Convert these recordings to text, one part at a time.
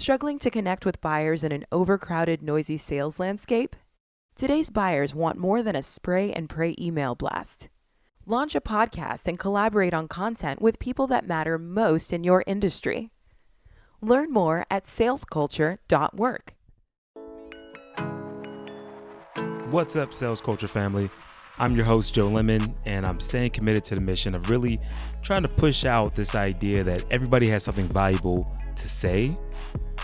Struggling to connect with buyers in an overcrowded, noisy sales landscape? Today's buyers want more than a spray and pray email blast. Launch a podcast and collaborate on content with people that matter most in your industry. Learn more at salesculture.work. What's up, Sales Culture family? I'm your host, Joe Lemon, and I'm staying committed to the mission of really trying to push out this idea that everybody has something valuable to say.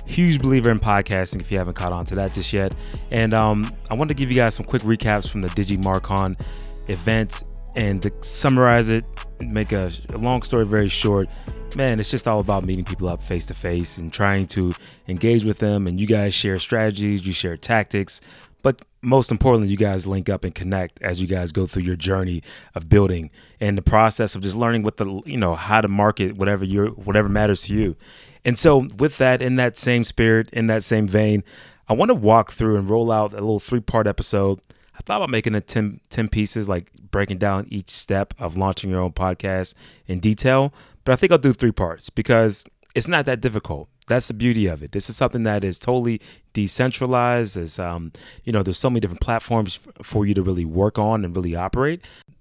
Huge believer in podcasting if you haven't caught on to that just yet. And um, I want to give you guys some quick recaps from the DigiMarcon event and to summarize it, make a, a long story very short man, it's just all about meeting people up face to face and trying to engage with them. And you guys share strategies, you share tactics, but most importantly, you guys link up and connect as you guys go through your journey of building and the process of just learning what the you know how to market whatever you whatever matters to you. And so, with that, in that same spirit, in that same vein, I want to walk through and roll out a little three part episode. I thought about making it 10, 10 pieces, like breaking down each step of launching your own podcast in detail. But I think I'll do three parts because it's not that difficult. That's the beauty of it. This is something that is totally decentralized. As um, you know, there's so many different platforms f- for you to really work on and really operate.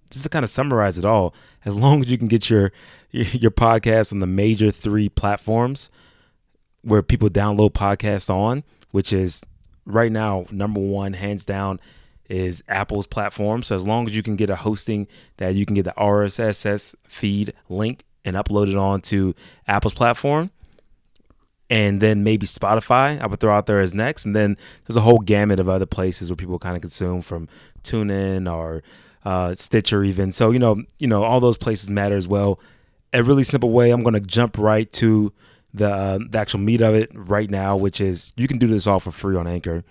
Just to kind of summarize it all, as long as you can get your your podcast on the major three platforms where people download podcasts on, which is right now number one, hands down, is Apple's platform. So as long as you can get a hosting that you can get the RSS feed link and upload it onto Apple's platform. And then maybe Spotify, I would throw out there as next. And then there's a whole gamut of other places where people kind of consume from TuneIn or uh, Stitcher, even. So you know, you know, all those places matter as well. A really simple way. I'm to jump right to the uh, the actual meat of it right now, which is you can do this all for free on Anchor,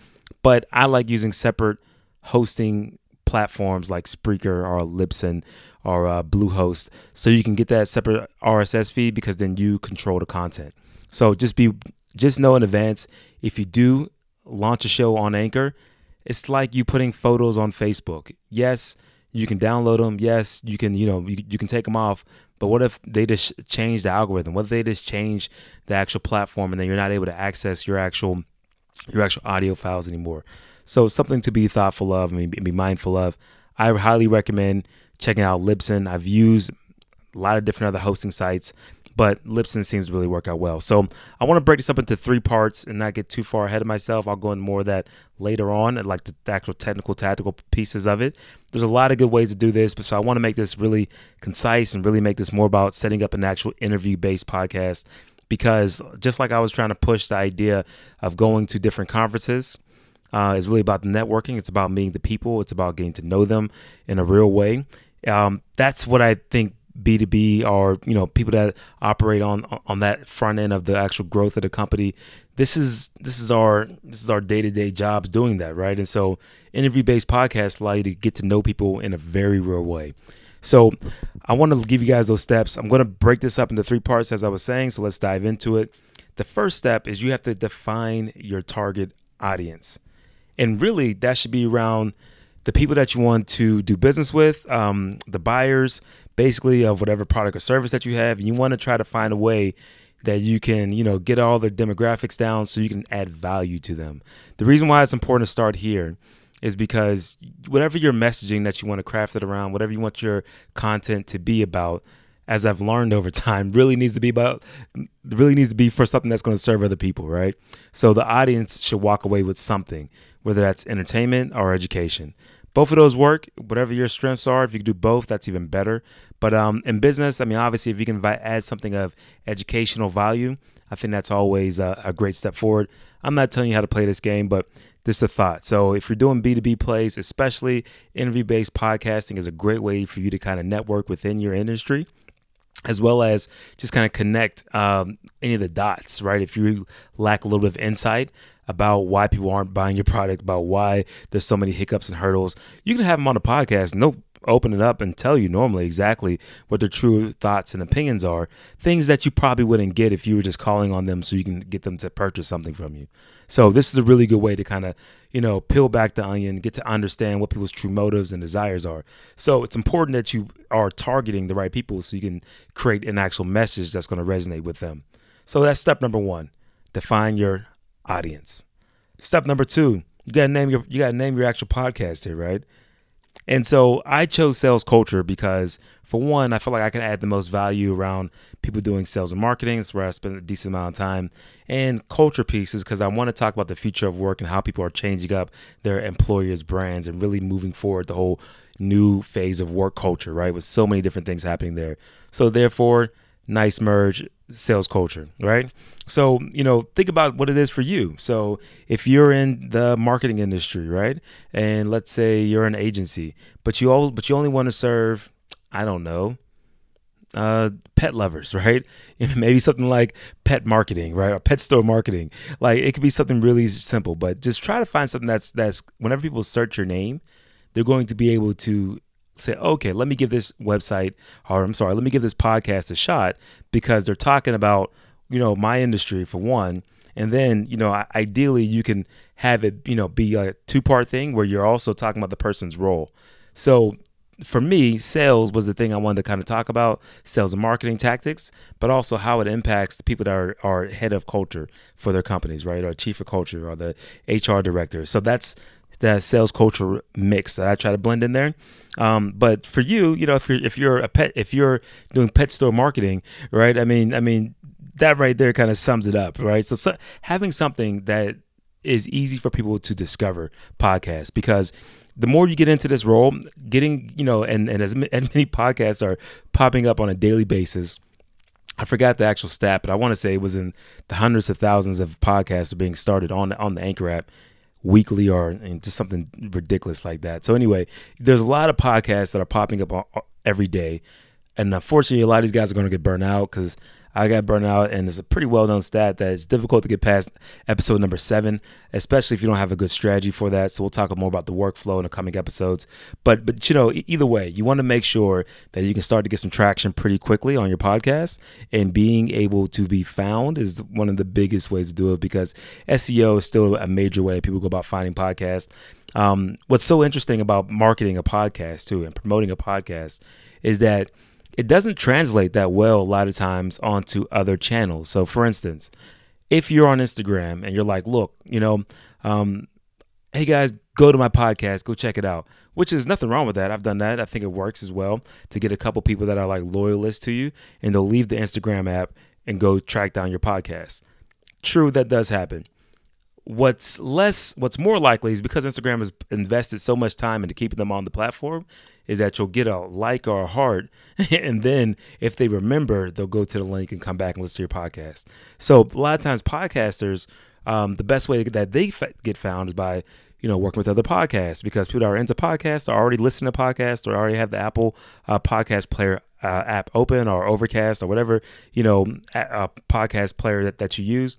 but I like using separate hosting platforms like Spreaker or Libsyn or uh, Bluehost, so you can get that separate RSS feed because then you control the content. So just be just know in advance if you do launch a show on Anchor, it's like you putting photos on Facebook. Yes, you can download them. Yes, you can you know you, you can take them off. But what if they just change the algorithm? What if they just change the actual platform and then you're not able to access your actual your actual audio files anymore? So something to be thoughtful of and be mindful of. I highly recommend checking out Libsyn. I've used a lot of different other hosting sites, but Libsyn seems to really work out well. So I want to break this up into three parts and not get too far ahead of myself. I'll go into more of that later on, like the actual technical, tactical pieces of it. There's a lot of good ways to do this, but so I want to make this really concise and really make this more about setting up an actual interview-based podcast. Because just like I was trying to push the idea of going to different conferences, uh, is really about the networking. It's about meeting the people. It's about getting to know them in a real way. Um, that's what I think B2B or you know people that operate on on that front end of the actual growth of the company. This is this is our this is our day to day jobs doing that, right? And so interview based podcasts allow you to get to know people in a very real way. So I want to give you guys those steps. I'm going to break this up into three parts, as I was saying. So let's dive into it. The first step is you have to define your target audience, and really that should be around the people that you want to do business with, um, the buyers, basically of whatever product or service that you have. You want to try to find a way that you can, you know, get all the demographics down so you can add value to them. The reason why it's important to start here is because whatever your messaging that you want to craft it around, whatever you want your content to be about, as I've learned over time, really needs to be about really needs to be for something that's going to serve other people, right? So the audience should walk away with something, whether that's entertainment or education both of those work. Whatever your strengths are, if you can do both, that's even better. But um, in business, I mean, obviously, if you can add something of educational value, I think that's always a, a, great step forward. I'm not telling you how to play this game, but this is a thought. So if you're doing B2B plays, especially interview-based podcasting is a great way for you to kind of network within your industry as well as just kind of connect um, any of the dots, right? If you lack a little bit of insight about why people aren't buying your product, about why there's so many hiccups and hurdles, you can have them on the podcast. No, open it up and tell you normally exactly what their true thoughts and opinions are. Things that you probably wouldn't get if you were just calling on them so you can get them to purchase something from you. So this is a really good way to kind of, you know, peel back the onion, get to understand what people's true motives and desires are. So it's important that you are targeting the right people so you can create an actual message that's going to resonate with them. So that's step number one. define your audience. Step number two, you gotta name your you gotta name your actual podcast here, right? And so I chose sales culture because for one, I feel like I can add the most value around people doing sales and marketing. It's where I spend a decent amount of time. And culture pieces because I want to talk about the future of work and how people are changing up their employers' brands and really moving forward the whole new phase of work culture, right? With so many different things happening there. So therefore, nice merge sales culture, right? So, you know, think about what it is for you. So, if you're in the marketing industry, right? And let's say you're an agency, but you all but you only want to serve, I don't know, uh, pet lovers, right? Maybe something like pet marketing, right? Or pet store marketing. Like it could be something really simple, but just try to find something that's that's whenever people search your name, they're going to be able to say, okay, let me give this website, or I'm sorry, let me give this podcast a shot because they're talking about, you know, my industry for one. And then, you know, ideally you can have it, you know, be a two part thing where you're also talking about the person's role. So for me, sales was the thing I wanted to kind of talk about sales and marketing tactics, but also how it impacts the people that are, are head of culture for their companies, right? Or chief of culture or the HR director. So that's that sales culture mix that I try to blend in there. Um, but for you, you know, if you're if you're a pet, if you're doing pet store marketing, right? I mean, I mean, that right there kind of sums it up, right? So, so having something that is easy for people to discover podcasts because the more you get into this role, getting, you know, and, and as, as many podcasts are popping up on a daily basis. I forgot the actual stat, but I want to say it was in the hundreds of thousands of podcasts being started on on the Anchor app weekly or just something ridiculous like that. So anyway, there's a lot of podcasts that are popping up every day, and unfortunately, a lot of these guys are going to get burned out because I got burned out, and it's a pretty well known stat that it's difficult to get past episode number seven, especially if you don't have a good strategy for that. So we'll talk more about the workflow in the coming episodes. But but you know, either way, you want to make sure that you can start to get some traction pretty quickly on your podcast, and being able to be found is one of the biggest ways to do it because SEO is still a major way people go about finding podcasts. Um, what's so interesting about marketing a podcast too and promoting a podcast is that it doesn't translate that well a lot of times onto other channels. So, for instance, if you're on Instagram and you're like, look, you know, um, hey guys, go to my podcast, go check it out, which is nothing wrong with that. I've done that. I think it works as well to get a couple people that are like loyalists to you and they'll leave the Instagram app and go track down your podcast. True, that does happen. What's less, what's more likely is because Instagram has invested so much time into keeping them on the platform, is that you'll get a like or a heart, and then if they remember, they'll go to the link and come back and listen to your podcast. So a lot of times, podcasters, um, the best way that they get found is by you know working with other podcasts because people that are into podcasts are already listening to podcasts or already have the Apple uh, podcast player uh, app open or Overcast or whatever you know a, a podcast player that, that you use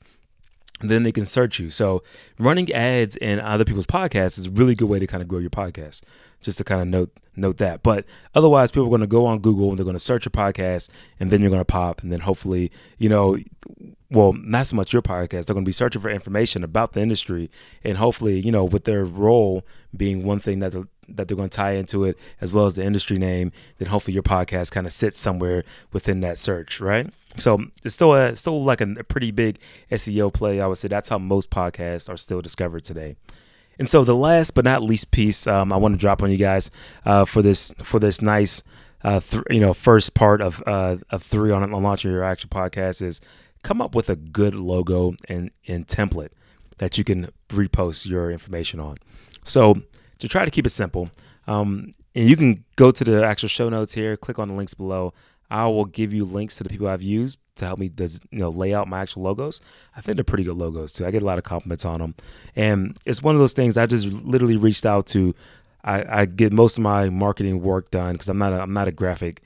then they can search you. So running ads in other people's podcasts is a really good way to kind of grow your podcast just to kind of note note that. But otherwise, people are going to go on Google and they're going to search your podcast, and then you're going to pop, and then hopefully, you know, well, not so much your podcast. They're going to be searching for information about the industry, and hopefully, you know, with their role being one thing that they're, that they're going to tie into it, as well as the industry name, then hopefully your podcast kind of sits somewhere within that search, right? So it's still a still like a, a pretty big SEO play. I would say that's how most podcasts are still discovered today. And so the last but not least piece um, I want to drop on you guys uh, for this for this nice uh, th- you know first part of uh, of three on, on launching your actual podcast is come up with a good logo and, and template that you can repost your information on. So to try to keep it simple, um, and you can go to the actual show notes here, click on the links below. I will give you links to the people I've used to help me does you know lay out my actual logos. I think they're pretty good logos too. I get a lot of compliments on them, and it's one of those things I just literally reached out to. I, I get most of my marketing work done because I'm not a, I'm not a graphic,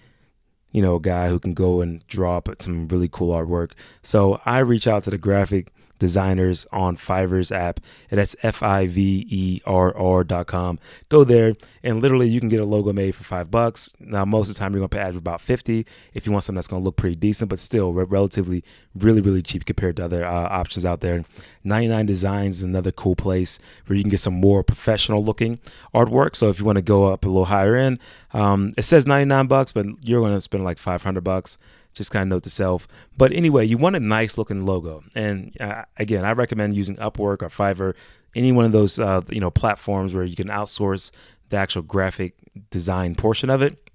you know, guy who can go and draw up some really cool artwork. So I reach out to the graphic designers on Fiverr's app. And that's F I V E R R.com. Go there and literally you can get a logo made for five bucks. Now, most of the time you're going to pay about 50 if you want something that's going to look pretty decent, but still relatively, really, really cheap compared to other uh, options out there. 99 Designs is another cool place where you can get some more professional looking artwork. So if you want to go up a little higher end, um, it says 99 bucks, but you're going to spend like 500 bucks. Just kind of note to self. But anyway, you want a nice looking logo, and uh, again, I recommend using Upwork or Fiverr, any one of those uh, you know platforms where you can outsource the actual graphic design portion of it.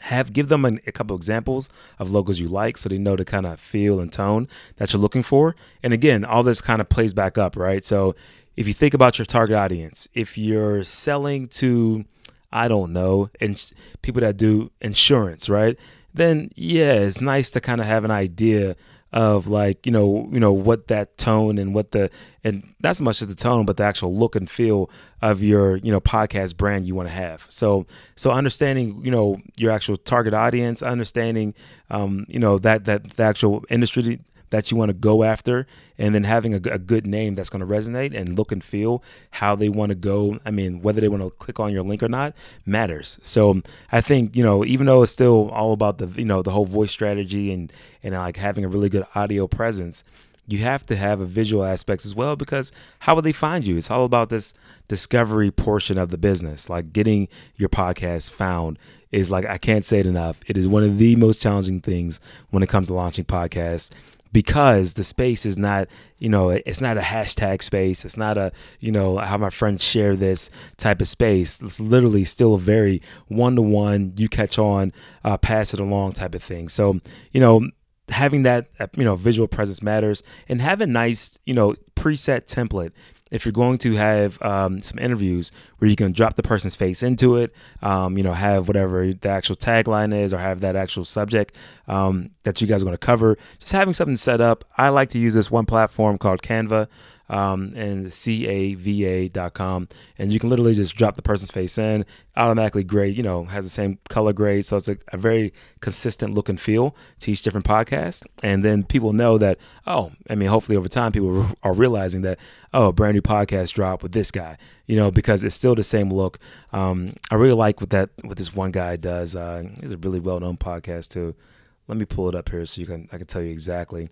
Have give them a, a couple examples of logos you like so they know the kind of feel and tone that you're looking for. And again all this kind of plays back up right? So if you think about your target audience if you're selling to i don't know and people that do insurance right then yeah it's nice to kind of have an idea of like you know you know what that tone and what the and not so much as the tone but the actual look and feel of your you know podcast brand you want to have. So so understanding you know your actual target audience understanding um, you know that that the actual industry that you want to go after and then having a, a good name that's going to resonate and look and feel how they want to go i mean whether they want to click on your link or not matters. So i think you know even though it's still all about the you know the whole voice strategy and and like having a really good audio presence you have to have a visual aspects as well because how will they find you? It's all about this discovery portion of the business. Like getting your podcast found is like i can't say it enough. It is one of the most challenging things when it comes to launching podcasts because the space is not, you know, it's not a hashtag space. It's not a, you know, how my friends share this type of space. It's literally still a very one to one, you catch on, uh, pass it along type of thing. So, you know, having that, uh, you know, visual presence matters and have a nice, you know, preset template if you're going to have um, some interviews where you can drop the person's face into it, um, you know, have whatever the actual tagline is, or have that actual subject um, that you guys are going to cover, just having something set up. I like to use this one platform called Canva um, and canva.com. And you can literally just drop the person's face in, automatically grade, you know, has the same color grade. So it's a, a very consistent look and feel to each different podcast. And then people know that, oh, I mean, hopefully over time, people are realizing that, oh, a brand new podcast drop with this guy, you know, because it's still the same look. Um, I really like what that, what this one guy does. Uh, he's a really well known podcast too. Let me pull it up here so you can, I can tell you exactly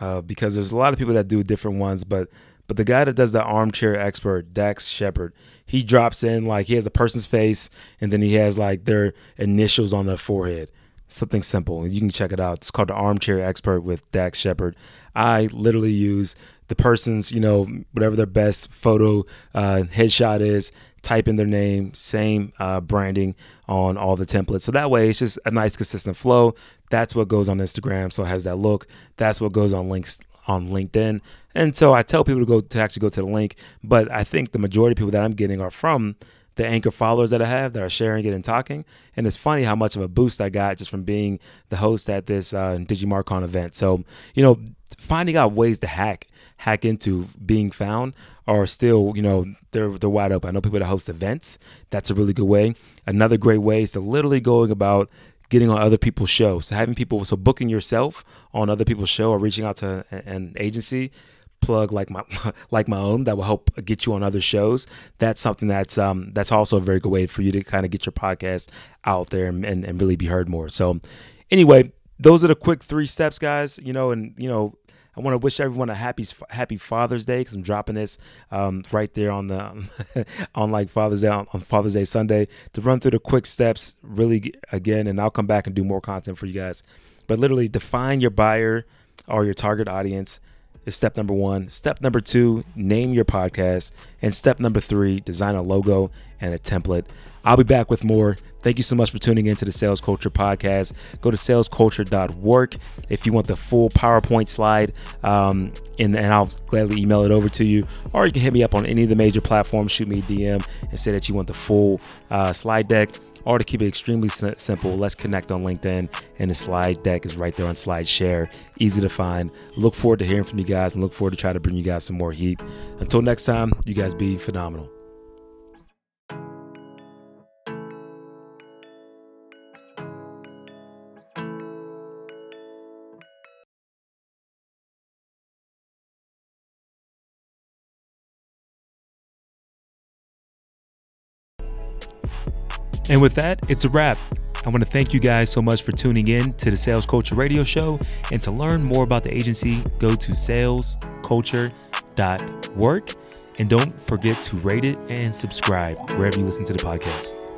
uh, because there's a lot of people that do different ones, but but the guy that does the armchair expert, Dax Shepard, he drops in like he has the person's face and then he has like their initials on their forehead. Something simple. You can check it out. It's called the Armchair Expert with Dax Shepard. I literally use the person's, you know, whatever their best photo uh, headshot is, type in their name, same uh, branding on all the templates. So that way it's just a nice consistent flow. That's what goes on Instagram. So it has that look. That's what goes on links on LinkedIn. And so I tell people to go to actually go to the link, but I think the majority of people that I'm getting are from the anchor followers that I have that are sharing it and talking. And it's funny how much of a boost I got just from being the host at this uh, DigiMarCon event. So, you know, finding out ways to hack hack into being found are still, you know, they're they're wide open. I know people that host events. That's a really good way. Another great way is to literally going about getting on other people's shows. So having people, so booking yourself on other people's show or reaching out to an agency plug like my like my own that will help get you on other shows that's something that's um that's also a very good way for you to kind of get your podcast out there and, and, and really be heard more so anyway those are the quick three steps guys you know and you know I want to wish everyone a happy Happy Father's Day because I'm dropping this um, right there on the on like Father's Day on, on, Father's Day Sunday to run through the quick steps really again, and I'll come back and do more content for you guys. But literally, define your buyer or your target audience is step number one. Step number two, name your podcast, and step number three, design a logo and a template. I'll be back with more. Thank you so much for tuning into the Sales Culture Podcast. Go to salesculture.work if you want the full PowerPoint slide, um, and, and I'll gladly email it over to you. Or you can hit me up on any of the major platforms, shoot me a DM, and say that you want the full uh, slide deck. Or to keep it extremely simple, let's connect on LinkedIn, and the slide deck is right there on SlideShare. Easy to find. Look forward to hearing from you guys, and look forward to try to bring you guys some more heat. Until next time, you guys be phenomenal. And with that, it's a wrap. I want to thank you guys so much for tuning in to the Sales Culture Radio Show. And to learn more about the agency, go to salesculture.work. And don't forget to rate it and subscribe wherever you listen to the podcast.